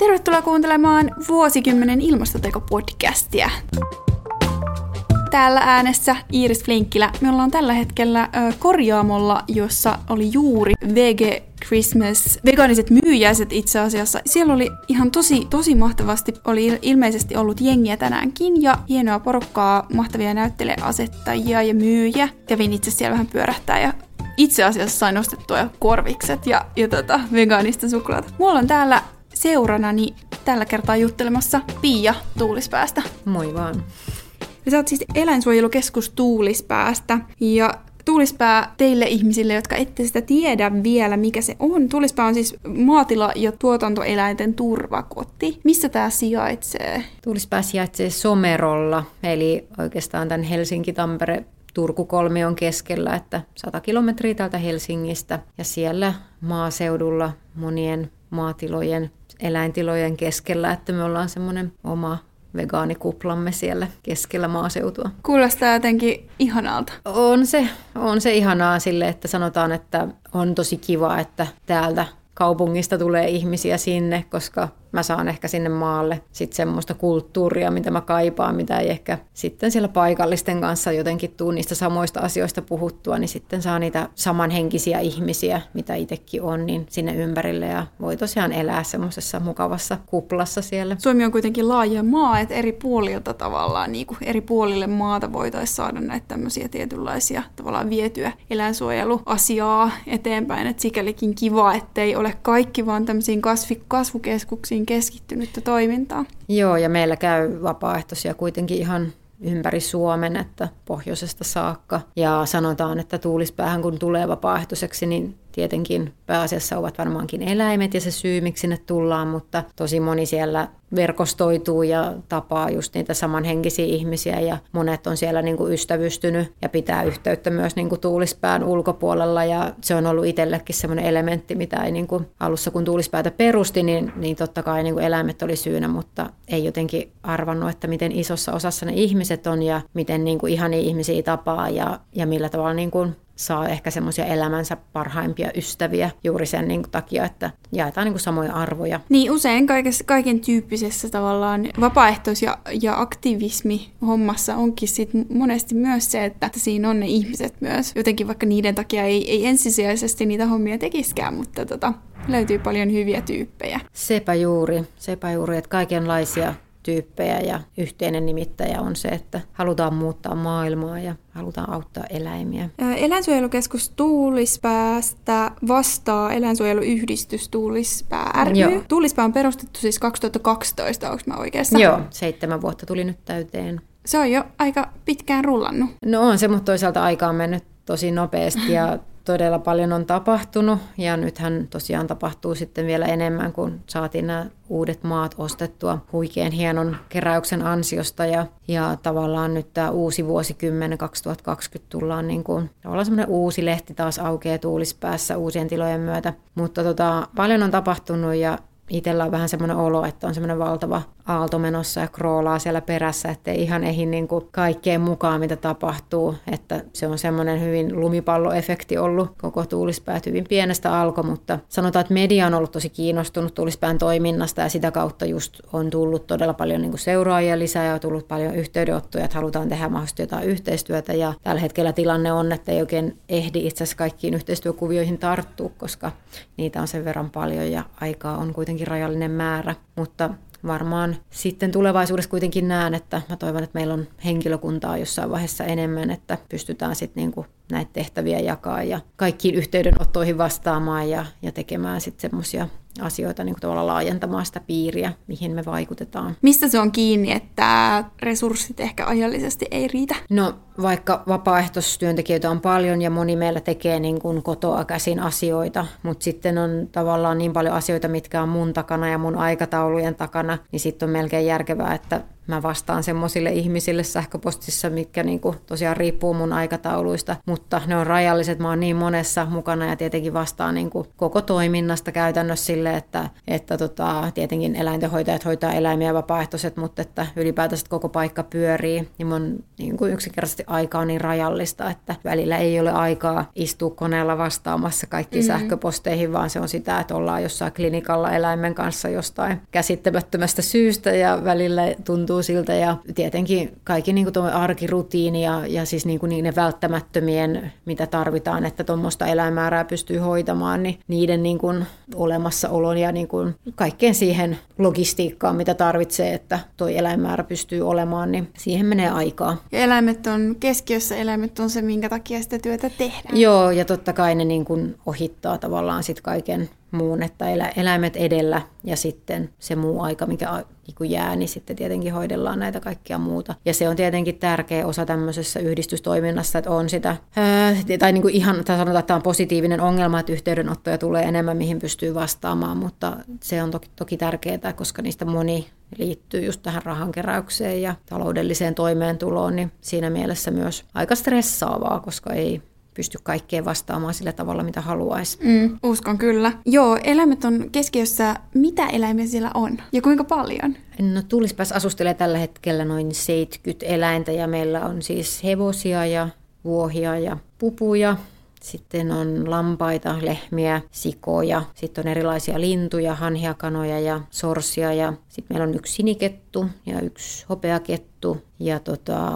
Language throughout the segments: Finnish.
Tervetuloa kuuntelemaan vuosikymmenen ilmastoteko-podcastia. Täällä äänessä Iiris Flinkkilä. Me ollaan tällä hetkellä korjaamolla, jossa oli juuri Vege Christmas, vegaaniset myyjäiset itse asiassa. Siellä oli ihan tosi, tosi mahtavasti, oli ilmeisesti ollut jengiä tänäänkin ja hienoa porukkaa, mahtavia näyttelijäasettajia ja myyjiä. Kävin itse siellä vähän pyörähtää ja itse asiassa sain nostettua korvikset ja, ja tota, vegaanista suklaata. Mulla on täällä seuranani tällä kertaa juttelemassa Pia Tuulispäästä. Moi vaan. Ja sä oot siis eläinsuojelukeskus Tuulispäästä ja Tuulispää teille ihmisille, jotka ette sitä tiedä vielä, mikä se on. Tuulispää on siis maatila ja tuotantoeläinten turvakoti. Missä tämä sijaitsee? Tuulispää sijaitsee Somerolla, eli oikeastaan tämän Helsinki-Tampere Turku kolmion keskellä, että 100 kilometriä täältä Helsingistä. Ja siellä maaseudulla monien maatilojen, eläintilojen keskellä, että me ollaan semmoinen oma vegaanikuplamme siellä keskellä maaseutua. Kuulostaa jotenkin ihanalta. On se, on se ihanaa sille, että sanotaan, että on tosi kiva, että täältä kaupungista tulee ihmisiä sinne, koska mä saan ehkä sinne maalle sitten semmoista kulttuuria, mitä mä kaipaan, mitä ei ehkä sitten siellä paikallisten kanssa jotenkin tuu niistä samoista asioista puhuttua, niin sitten saa niitä samanhenkisiä ihmisiä, mitä itsekin on, niin sinne ympärille ja voi tosiaan elää semmoisessa mukavassa kuplassa siellä. Suomi on kuitenkin laaja maa, että eri puolilta tavallaan, niin kuin eri puolille maata voitaisiin saada näitä tämmöisiä tietynlaisia tavallaan vietyä eläinsuojeluasiaa eteenpäin, että sikälikin kiva, ettei ole kaikki vaan tämmöisiin kasvi- kasvukeskuksiin hyvin keskittynyttä toimintaa. Joo, ja meillä käy vapaaehtoisia kuitenkin ihan ympäri Suomen, että pohjoisesta saakka. Ja sanotaan, että tuulispäähän kun tulee vapaaehtoiseksi, niin tietenkin pääasiassa ovat varmaankin eläimet ja se syy, miksi sinne tullaan, mutta tosi moni siellä verkostoituu ja tapaa just niitä samanhenkisiä ihmisiä ja monet on siellä niin kuin ystävystynyt ja pitää yhteyttä myös niin kuin tuulispään ulkopuolella ja se on ollut itsellekin semmoinen elementti, mitä ei niin kuin alussa kun tuulispäätä perusti, niin, niin totta kai niin kuin eläimet oli syynä, mutta ei jotenkin arvannut, että miten isossa osassa ne ihmiset on ja miten niin kuin ihania ihmisiä tapaa ja, ja millä tavalla niin kuin saa ehkä semmoisia elämänsä parhaimpia ystäviä juuri sen niin kuin, takia, että jaetaan niin kuin, samoja arvoja. Niin usein kaikessa, kaiken tyyppisessä tavallaan vapaaehtois- ja, ja aktivismi hommassa onkin sit monesti myös se, että siinä on ne ihmiset myös. Jotenkin vaikka niiden takia ei, ei ensisijaisesti niitä hommia tekiskään, mutta tota, löytyy paljon hyviä tyyppejä. Sepä juuri, sepä juuri, että kaikenlaisia tyyppejä ja yhteinen nimittäjä on se, että halutaan muuttaa maailmaa ja halutaan auttaa eläimiä. Eläinsuojelukeskus Tuulispäästä vastaa eläinsuojeluyhdistys Tuulispää ry. Joo. Tuulispää on perustettu siis 2012, onko mä oikeassa? Joo, seitsemän vuotta tuli nyt täyteen. Se on jo aika pitkään rullannut. No on se, mutta toisaalta aika on mennyt tosi nopeasti ja todella paljon on tapahtunut. Ja nythän tosiaan tapahtuu sitten vielä enemmän, kun saatiin nämä uudet maat ostettua huikean hienon keräyksen ansiosta. Ja, ja tavallaan nyt tämä uusi vuosikymmen 2020 tullaan niin kuin, tavallaan semmoinen uusi lehti taas aukeaa tuulispäässä uusien tilojen myötä, mutta tota, paljon on tapahtunut ja itsellä on vähän semmoinen olo, että on semmoinen valtava aalto menossa ja kroolaa siellä perässä, ettei ihan ehdi niin kuin kaikkeen mukaan, mitä tapahtuu. Että se on semmoinen hyvin lumipalloefekti ollut koko Tuulispäät hyvin pienestä alko, mutta sanotaan, että media on ollut tosi kiinnostunut Tuulispään toiminnasta ja sitä kautta just on tullut todella paljon niin kuin seuraajia lisää ja on tullut paljon yhteydenottoja, että halutaan tehdä mahdollisesti jotain yhteistyötä ja tällä hetkellä tilanne on, että ei oikein ehdi itse asiassa kaikkiin yhteistyökuvioihin tarttua, koska niitä on sen verran paljon ja aikaa on kuitenkin rajallinen määrä, mutta varmaan sitten tulevaisuudessa kuitenkin näen, että mä toivon, että meillä on henkilökuntaa jossain vaiheessa enemmän, että pystytään sitten niinku näitä tehtäviä jakaa ja kaikkiin yhteydenottoihin vastaamaan ja, ja tekemään sitten semmoisia asioita niin kuin laajentamaan sitä piiriä, mihin me vaikutetaan. Mistä se on kiinni, että resurssit ehkä ajallisesti ei riitä? No vaikka vapaaehtoistyöntekijöitä on paljon ja moni meillä tekee niin kuin kotoa käsin asioita, mutta sitten on tavallaan niin paljon asioita, mitkä on mun takana ja mun aikataulujen takana, niin sitten on melkein järkevää, että mä vastaan semmoisille ihmisille sähköpostissa, mitkä niinku tosiaan riippuu mun aikatauluista, mutta ne on rajalliset. Mä oon niin monessa mukana ja tietenkin vastaan niinku koko toiminnasta käytännössä sille, että, että tota, tietenkin eläintenhoitajat hoitaa eläimiä vapaaehtoiset, mutta että ylipäätänsä koko paikka pyörii, niin mun niin kuin yksinkertaisesti aika on niin rajallista, että välillä ei ole aikaa istua koneella vastaamassa kaikkiin mm-hmm. sähköposteihin, vaan se on sitä, että ollaan jossain klinikalla eläimen kanssa jostain käsittämättömästä syystä ja välillä tuntuu siltä ja tietenkin kaikki niin kuin arkirutiini ja, ja siis niin kuin niiden välttämättömien, mitä tarvitaan, että tuommoista eläinmäärää pystyy hoitamaan, niin niiden niin kuin olemassaolon ja niin kuin kaikkeen siihen logistiikkaan, mitä tarvitsee, että tuo eläinmäärä pystyy olemaan, niin siihen menee aikaa. Ja eläimet on keskiössä, eläimet on se, minkä takia sitä työtä tehdään. Joo, ja totta kai ne niin kuin ohittaa tavallaan sit kaiken muun, että eläimet edellä ja sitten se muu aika, mikä niin jää, niin sitten tietenkin hoidellaan näitä kaikkia muuta. Ja se on tietenkin tärkeä osa tämmöisessä yhdistystoiminnassa, että on sitä, ää, tai niin kuin ihan, tai sanotaan, että tämä on positiivinen ongelma, että yhteydenottoja tulee enemmän, mihin pystyy vastaamaan, mutta se on toki, toki tärkeää, koska niistä moni liittyy just tähän rahankeräykseen ja taloudelliseen toimeentuloon, niin siinä mielessä myös aika stressaavaa, koska ei pysty kaikkeen vastaamaan sillä tavalla, mitä haluaisi. Mm, uskon kyllä. Joo, eläimet on keskiössä. Mitä eläimiä siellä on ja kuinka paljon? No Tulispäässä asustelee tällä hetkellä noin 70 eläintä ja meillä on siis hevosia ja vuohia ja pupuja sitten on lampaita, lehmiä, sikoja. Sitten on erilaisia lintuja, hanhia, kanoja ja sorsia. Ja sitten meillä on yksi sinikettu ja yksi hopeakettu ja tota,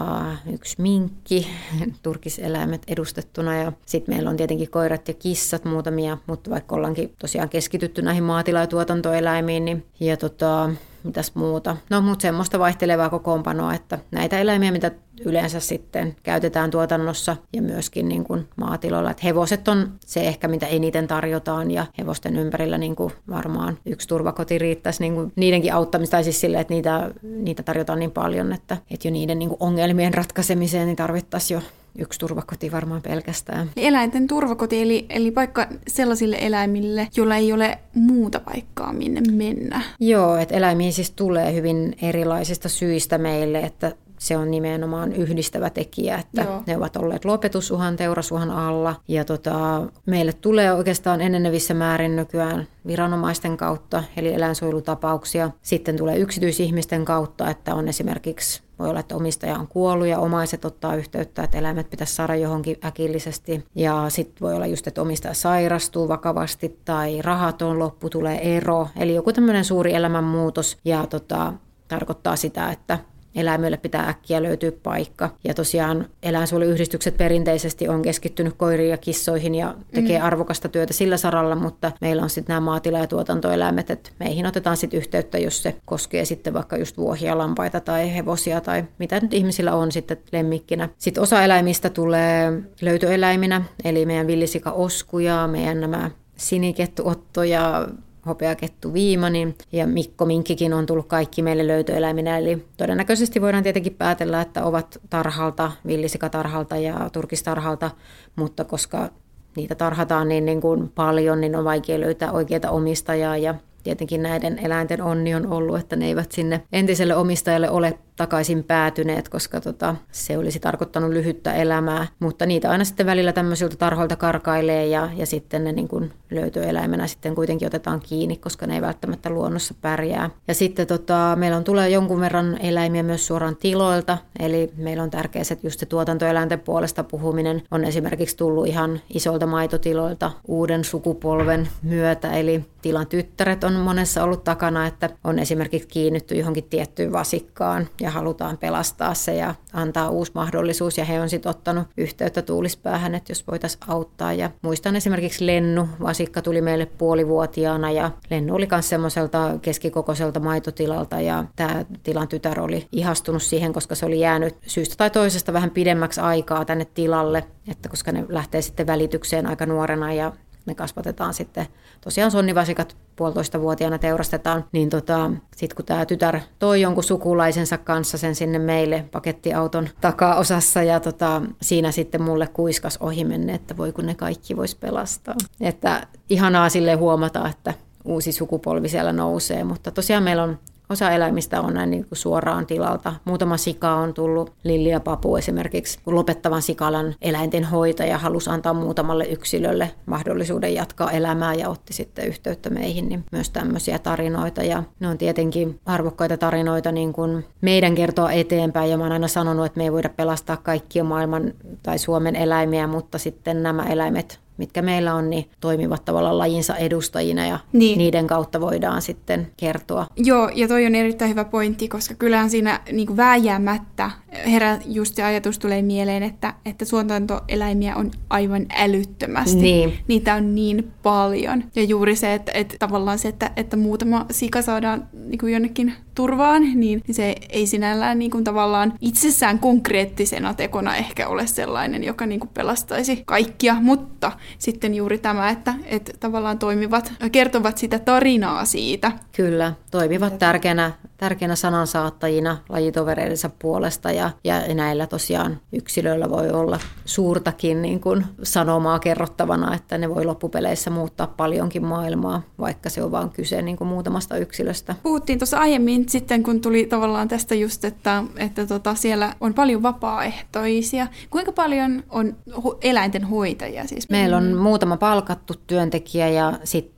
yksi minkki, turkiseläimet edustettuna. Ja sitten meillä on tietenkin koirat ja kissat muutamia, mutta vaikka ollaankin tosiaan keskitytty näihin maatila- ja tuotantoeläimiin, niin ja tota, mitäs muuta. No, mutta semmoista vaihtelevaa kokoonpanoa, että näitä eläimiä, mitä yleensä sitten käytetään tuotannossa ja myöskin niin kuin maatiloilla. Että hevoset on se ehkä, mitä eniten tarjotaan ja hevosten ympärillä niin kuin varmaan yksi turvakoti riittäisi niin kuin niidenkin auttamista, tai siis sille, että niitä, niitä tarjotaan niin paljon, että, että jo niiden niin kuin ongelmien ratkaisemiseen niin tarvittaisiin jo yksi turvakoti varmaan pelkästään. Eläinten turvakoti, eli, eli paikka sellaisille eläimille, joilla ei ole muuta paikkaa, minne mennä. Joo, että eläimiin siis tulee hyvin erilaisista syistä meille, että se on nimenomaan yhdistävä tekijä, että Joo. ne ovat olleet lopetusuhan, teurasuhan alla. Ja tota, meille tulee oikeastaan enenevissä määrin nykyään viranomaisten kautta, eli eläinsuojelutapauksia. Sitten tulee yksityisihmisten kautta, että on esimerkiksi voi olla, että omistaja on kuollut ja omaiset ottaa yhteyttä, että eläimet pitäisi saada johonkin äkillisesti. Ja sitten voi olla just, että omistaja sairastuu vakavasti tai rahat on loppu, tulee ero. Eli joku tämmöinen suuri elämänmuutos ja tota, tarkoittaa sitä, että eläimille pitää äkkiä löytyä paikka. Ja tosiaan eläinsuojeluyhdistykset perinteisesti on keskittynyt koiriin ja kissoihin ja tekee mm. arvokasta työtä sillä saralla, mutta meillä on sitten nämä maatila- ja tuotantoeläimet, että meihin otetaan sitten yhteyttä, jos se koskee sitten vaikka just vuohia, lampaita tai hevosia tai mitä nyt ihmisillä on sitten lemmikkinä. Sitten osa eläimistä tulee löytöeläiminä, eli meidän villisika oskuja, meidän nämä sinikettuotto ja hopeakettu Viimani ja Mikko Minkkikin on tullut kaikki meille löytöeläiminä. Eli todennäköisesti voidaan tietenkin päätellä, että ovat tarhalta, villisikatarhalta ja turkistarhalta, mutta koska niitä tarhataan niin, niin kuin paljon, niin on vaikea löytää oikeita omistajaa ja tietenkin näiden eläinten onni on ollut, että ne eivät sinne entiselle omistajalle ole takaisin päätyneet, koska tota, se olisi tarkoittanut lyhyttä elämää. Mutta niitä aina sitten välillä tämmöisiltä tarhoilta karkailee ja, ja sitten ne niin kuin löytöeläimenä sitten kuitenkin otetaan kiinni, koska ne ei välttämättä luonnossa pärjää. Ja sitten tota, meillä on tulee jonkun verran eläimiä myös suoraan tiloilta, eli meillä on tärkeää, että just se tuotantoeläinten puolesta puhuminen on esimerkiksi tullut ihan isolta maitotiloilta uuden sukupolven myötä, eli tilan tyttäret on monessa ollut takana, että on esimerkiksi kiinnitty johonkin tiettyyn vasikkaan ja halutaan pelastaa se ja antaa uusi mahdollisuus. Ja he on sitten ottanut yhteyttä tuulispäähän, että jos voitaisiin auttaa. Ja muistan esimerkiksi Lennu, vasikka tuli meille puolivuotiaana ja Lennu oli myös semmoiselta keskikokoiselta maitotilalta ja tämä tilan tytär oli ihastunut siihen, koska se oli jäänyt syystä tai toisesta vähän pidemmäksi aikaa tänne tilalle, että koska ne lähtee sitten välitykseen aika nuorena ja me kasvatetaan sitten, tosiaan sonnivasikat puolitoista vuotiaana teurastetaan, niin tota, sitten kun tämä tytär toi jonkun sukulaisensa kanssa sen sinne meille pakettiauton takaosassa ja tota, siinä sitten mulle kuiskas ohi menne, että voi kun ne kaikki vois pelastaa. Että ihanaa sille huomata, että uusi sukupolvi siellä nousee, mutta tosiaan meillä on osa eläimistä on näin niin kuin suoraan tilalta. Muutama sika on tullut, Lilli ja Papu esimerkiksi, lopettavan sikalan eläinten hoitaja halusi antaa muutamalle yksilölle mahdollisuuden jatkaa elämää ja otti sitten yhteyttä meihin, niin myös tämmöisiä tarinoita. Ja ne on tietenkin arvokkaita tarinoita niin kuin meidän kertoa eteenpäin ja mä oon aina sanonut, että me ei voida pelastaa kaikkia maailman tai Suomen eläimiä, mutta sitten nämä eläimet mitkä meillä on, niin toimivat tavallaan lajinsa edustajina ja niin. niiden kautta voidaan sitten kertoa. Joo, ja toi on erittäin hyvä pointti, koska kyllähän siinä niin kuin vääjäämättä herää just se ajatus tulee mieleen, että, että suotantoeläimiä on aivan älyttömästi. Niin. Niitä on niin paljon. Ja juuri se, että, että tavallaan se, että, että muutama sika saadaan niin kuin jonnekin turvaan, niin se ei sinällään niin kuin tavallaan itsessään konkreettisena tekona ehkä ole sellainen, joka niin kuin pelastaisi kaikkia, mutta sitten juuri tämä, että, että tavallaan toimivat, kertovat sitä tarinaa siitä. Kyllä, toimivat tärkeänä, tärkeänä sanansaattajina lajitovereidensa puolesta ja, ja näillä tosiaan yksilöillä voi olla suurtakin niin kuin sanomaa kerrottavana, että ne voi loppupeleissä muuttaa paljonkin maailmaa, vaikka se on vain kyse niin kuin muutamasta yksilöstä. Puhuttiin tuossa aiemmin sitten, kun tuli tavallaan tästä just, että, että tota, siellä on paljon vapaaehtoisia. Kuinka paljon on eläinten hoitajia siis? Meillä on muutama palkattu työntekijä ja sitten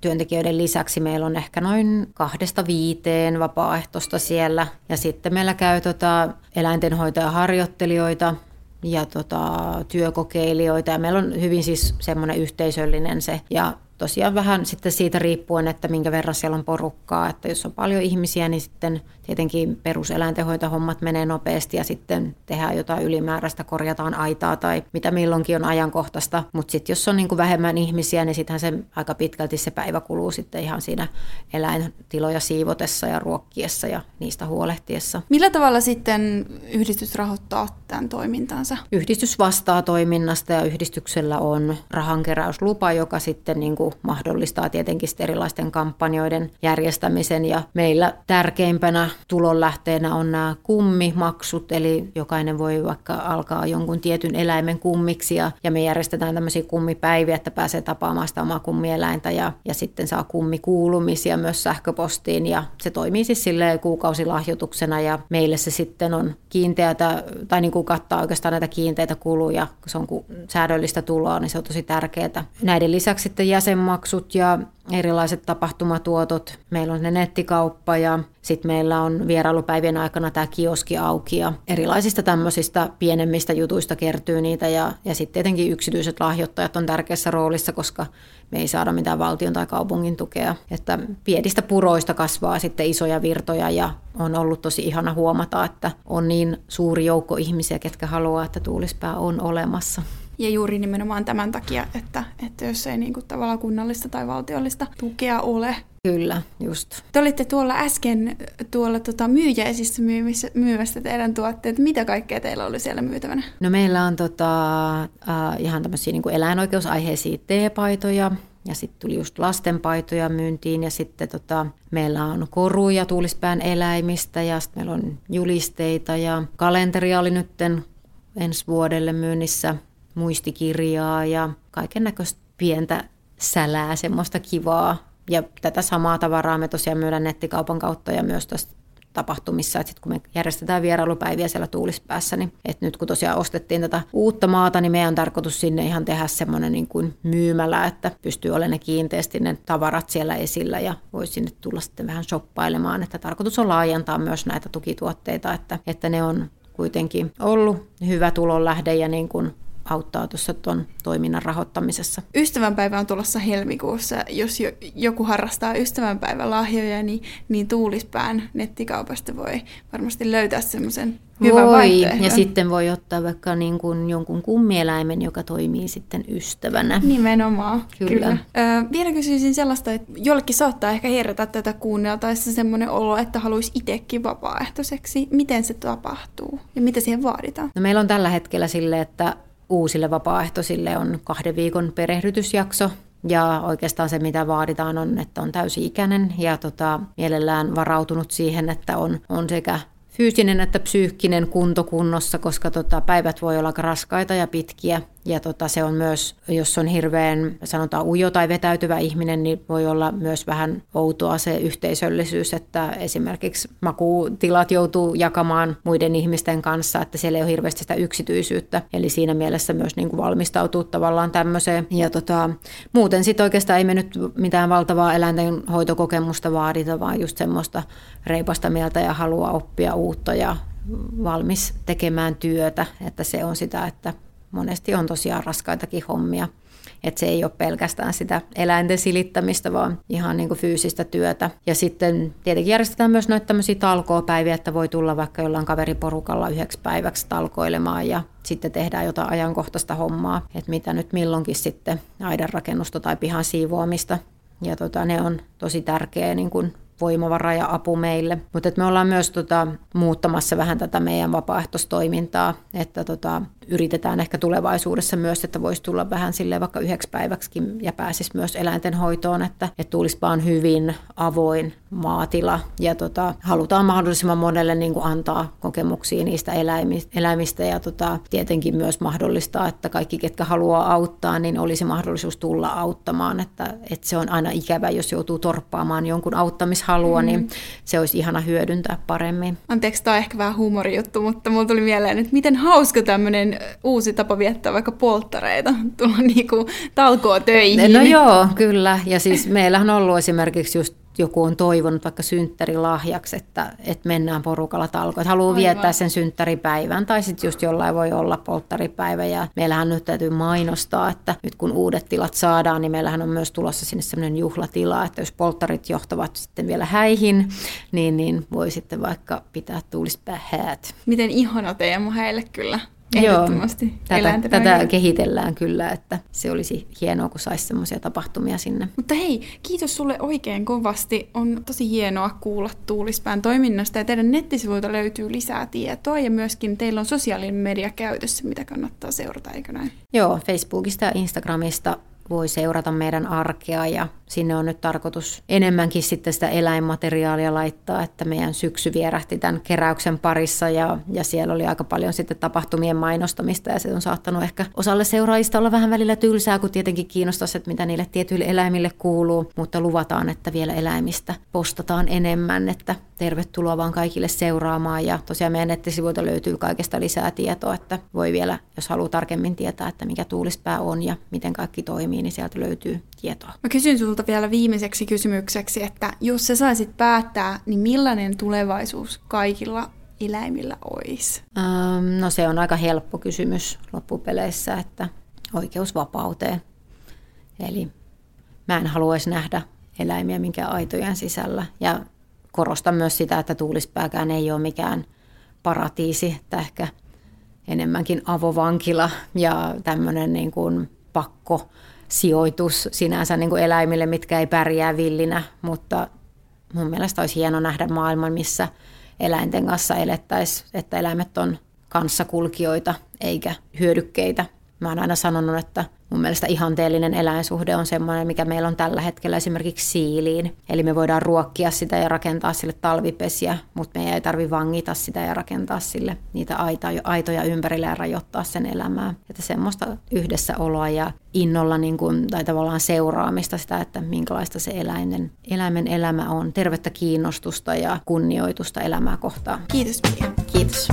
työntekijöiden lisäksi meillä on ehkä noin kahdesta viiteen vapaaehtoista siellä. Ja sitten meillä käy tota eläintenhoitajaharjoittelijoita ja tota, työkokeilijoita ja meillä on hyvin siis semmoinen yhteisöllinen se ja tosiaan vähän sitten siitä riippuen, että minkä verran siellä on porukkaa, että jos on paljon ihmisiä, niin sitten tietenkin peruseläintenhoitohommat menee nopeasti ja sitten tehdään jotain ylimääräistä, korjataan aitaa tai mitä milloinkin on ajankohtaista. Mutta sitten jos on niin kuin vähemmän ihmisiä, niin sittenhän se aika pitkälti se päivä kuluu sitten ihan siinä eläintiloja siivotessa ja ruokkiessa ja niistä huolehtiessa. Millä tavalla sitten yhdistys rahoittaa tämän toimintansa? Yhdistys vastaa toiminnasta ja yhdistyksellä on rahankeräyslupa, joka sitten niin kuin mahdollistaa tietenkin erilaisten kampanjoiden järjestämisen ja meillä tärkeimpänä tulonlähteenä on nämä kummimaksut, eli jokainen voi vaikka alkaa jonkun tietyn eläimen kummiksi ja, ja me järjestetään tämmöisiä kummipäiviä, että pääsee tapaamaan sitä omaa kummieläintä ja, ja sitten saa kummikuulumisia myös sähköpostiin ja se toimii siis silleen kuukausilahjoituksena ja meille se sitten on kiinteätä tai niin kuin kattaa oikeastaan näitä kiinteitä kuluja, kun se on säädöllistä tuloa, niin se on tosi tärkeää. Näiden lisäksi sitten jäsenmaksut ja erilaiset tapahtumatuotot. Meillä on ne nettikauppa ja sitten meillä on vierailupäivien aikana tämä kioski auki ja erilaisista tämmöisistä pienemmistä jutuista kertyy niitä ja, ja sitten tietenkin yksityiset lahjoittajat on tärkeässä roolissa, koska me ei saada mitään valtion tai kaupungin tukea. Että pienistä puroista kasvaa sitten isoja virtoja ja on ollut tosi ihana huomata, että on niin suuri joukko ihmisiä, ketkä haluaa, että tuulispää on olemassa. Ja juuri nimenomaan tämän takia, että, että jos ei niin kuin tavallaan kunnallista tai valtiollista tukea ole. Kyllä, just. Te olitte tuolla äsken tuolla tota, myyjäisissä myymissä, myymässä teidän tuotteet. Mitä kaikkea teillä oli siellä myytävänä? No meillä on tota, äh, ihan tämmöisiä niin eläinoikeusaiheisia teepaitoja, ja sitten tuli just lastenpaitoja myyntiin ja sitten tota, meillä on koruja tuulispään eläimistä ja sitten meillä on julisteita ja kalenteria oli nytten ensi vuodelle myynnissä muistikirjaa ja kaiken näköistä pientä sälää, semmoista kivaa. Ja tätä samaa tavaraa me tosiaan myydään nettikaupan kautta ja myös tästä tapahtumissa, että sit kun me järjestetään vierailupäiviä siellä tuulispäässä, niin että nyt kun tosiaan ostettiin tätä uutta maata, niin meidän on tarkoitus sinne ihan tehdä semmoinen niin kuin myymälä, että pystyy olemaan ne kiinteästi ne tavarat siellä esillä ja voi sinne tulla sitten vähän shoppailemaan, että tarkoitus on laajentaa myös näitä tukituotteita, että, että ne on kuitenkin ollut hyvä tulonlähde ja niin kuin auttaa tuossa tuon toiminnan rahoittamisessa. Ystävänpäivä on tulossa helmikuussa. Jos joku harrastaa ystävänpäivän lahjoja, niin, niin Tuulispään nettikaupasta voi varmasti löytää semmoisen hyvän voi, ja sitten voi ottaa vaikka niin kuin jonkun kummieläimen, joka toimii sitten ystävänä. Nimenomaan, kyllä. kyllä. Ö, vielä kysyisin sellaista, että jollekin saattaa ehkä herätä tätä kuunneltaessa semmoinen olo, että haluaisi itsekin vapaaehtoiseksi. Miten se tapahtuu ja mitä siihen vaaditaan? No meillä on tällä hetkellä sille, että uusille vapaaehtoisille on kahden viikon perehdytysjakso. Ja oikeastaan se, mitä vaaditaan, on, että on täysi-ikäinen ja tota, mielellään varautunut siihen, että on, on sekä fyysinen että psyykkinen kunto kunnossa, koska tota, päivät voi olla raskaita ja pitkiä Ja tota, se on myös, jos on hirveän, sanotaan ujo tai vetäytyvä ihminen, niin voi olla myös vähän outoa se yhteisöllisyys, että esimerkiksi makutilat joutuu jakamaan muiden ihmisten kanssa, että siellä ei ole hirveästi sitä yksityisyyttä. Eli siinä mielessä myös niin kuin valmistautuu tavallaan tämmöiseen. Ja tota, muuten sitten oikeastaan ei me nyt mitään valtavaa eläintenhoitokokemusta vaadita, vaan just semmoista reipasta mieltä ja halua oppia uutta ja valmis tekemään työtä, että se on sitä, että monesti on tosiaan raskaitakin hommia. Että se ei ole pelkästään sitä eläinten silittämistä, vaan ihan niin kuin fyysistä työtä. Ja sitten tietenkin järjestetään myös noita tämmöisiä talkoopäiviä, että voi tulla vaikka jollain kaveriporukalla yhdeksi päiväksi talkoilemaan ja sitten tehdään jotain ajankohtaista hommaa, että mitä nyt milloinkin sitten aidan rakennusta tai pihan siivoamista. Ja tota, ne on tosi tärkeä niin kuin voimavara ja apu meille. Mutta me ollaan myös tota, muuttamassa vähän tätä meidän vapaaehtoistoimintaa, että tota, yritetään ehkä tulevaisuudessa myös, että voisi tulla vähän sille vaikka yhdeksi päiväksi ja pääsisi myös eläintenhoitoon, että, että tulisi vaan hyvin avoin maatila ja tota, halutaan mahdollisimman monelle niin kuin antaa kokemuksia niistä eläimistä ja tota, tietenkin myös mahdollistaa, että kaikki, ketkä haluaa auttaa, niin olisi mahdollisuus tulla auttamaan, että, että se on aina ikävä, jos joutuu torppaamaan jonkun auttamishalua, mm. niin se olisi ihana hyödyntää paremmin. Anteeksi, tämä on ehkä vähän huumorijuttu, mutta mulla tuli mieleen, että miten hauska tämmöinen uusi tapa viettää vaikka polttareita, tulla niinku talkoa töihin. No joo, kyllä. Ja siis meillähän on ollut esimerkiksi just joku on toivonut vaikka synttärilahjaksi, että, että mennään porukalla talkoon. Haluaa Aivan. viettää sen synttäripäivän tai sitten just jollain voi olla polttaripäivä. Ja meillähän nyt täytyy mainostaa, että nyt kun uudet tilat saadaan, niin meillähän on myös tulossa sinne sellainen juhlatila, että jos polttarit johtavat sitten vielä häihin, niin, niin voi sitten vaikka pitää tuulispähäät. Miten ihana teema heille kyllä. Ehdottomasti. Joo, tätä, tätä kehitellään kyllä, että se olisi hienoa, kun saisi semmoisia tapahtumia sinne. Mutta hei, kiitos sulle oikein kovasti. On tosi hienoa kuulla Tuulispään toiminnasta ja teidän nettisivuilta löytyy lisää tietoa ja myöskin teillä on sosiaalinen media käytössä, mitä kannattaa seurata, eikö näin? Joo, Facebookista ja Instagramista voi seurata meidän arkea ja sinne on nyt tarkoitus enemmänkin sitten sitä eläinmateriaalia laittaa, että meidän syksy vierähti tämän keräyksen parissa ja, ja siellä oli aika paljon sitten tapahtumien mainostamista ja se on saattanut ehkä osalle seuraajista olla vähän välillä tylsää, kun tietenkin kiinnostaisi, että mitä niille tietyille eläimille kuuluu, mutta luvataan, että vielä eläimistä postataan enemmän, että tervetuloa vaan kaikille seuraamaan ja tosiaan meidän nettisivuilta löytyy kaikesta lisää tietoa, että voi vielä, jos haluaa tarkemmin tietää, että mikä tuulispää on ja miten kaikki toimii, niin sieltä löytyy tietoa. Mä kysyn sulta vielä viimeiseksi kysymykseksi, että jos sä saisit päättää, niin millainen tulevaisuus kaikilla eläimillä olisi? Ähm, no se on aika helppo kysymys loppupeleissä, että oikeus vapauteen. Eli mä en haluaisi nähdä eläimiä minkä aitojen sisällä. Ja korostan myös sitä, että tuulispääkään ei ole mikään paratiisi, että ehkä enemmänkin avovankila ja tämmöinen niin kuin pakko sijoitus sinänsä niin kuin eläimille, mitkä ei pärjää villinä, mutta mun mielestä olisi hieno nähdä maailman, missä eläinten kanssa elettäisiin, että eläimet on kanssakulkijoita eikä hyödykkeitä. Mä oon aina sanonut, että Mun mielestä ihanteellinen eläinsuhde on semmoinen, mikä meillä on tällä hetkellä esimerkiksi siiliin. Eli me voidaan ruokkia sitä ja rakentaa sille talvipesiä, mutta me ei tarvi vangita sitä ja rakentaa sille niitä aitoja, aitoja ympärille ja rajoittaa sen elämää. Että semmoista yhdessäoloa ja innolla niin kuin, tai tavallaan seuraamista sitä, että minkälaista se eläinen, eläimen elämä on. Tervettä kiinnostusta ja kunnioitusta elämää kohtaan. Kiitos Pia. Kiitos.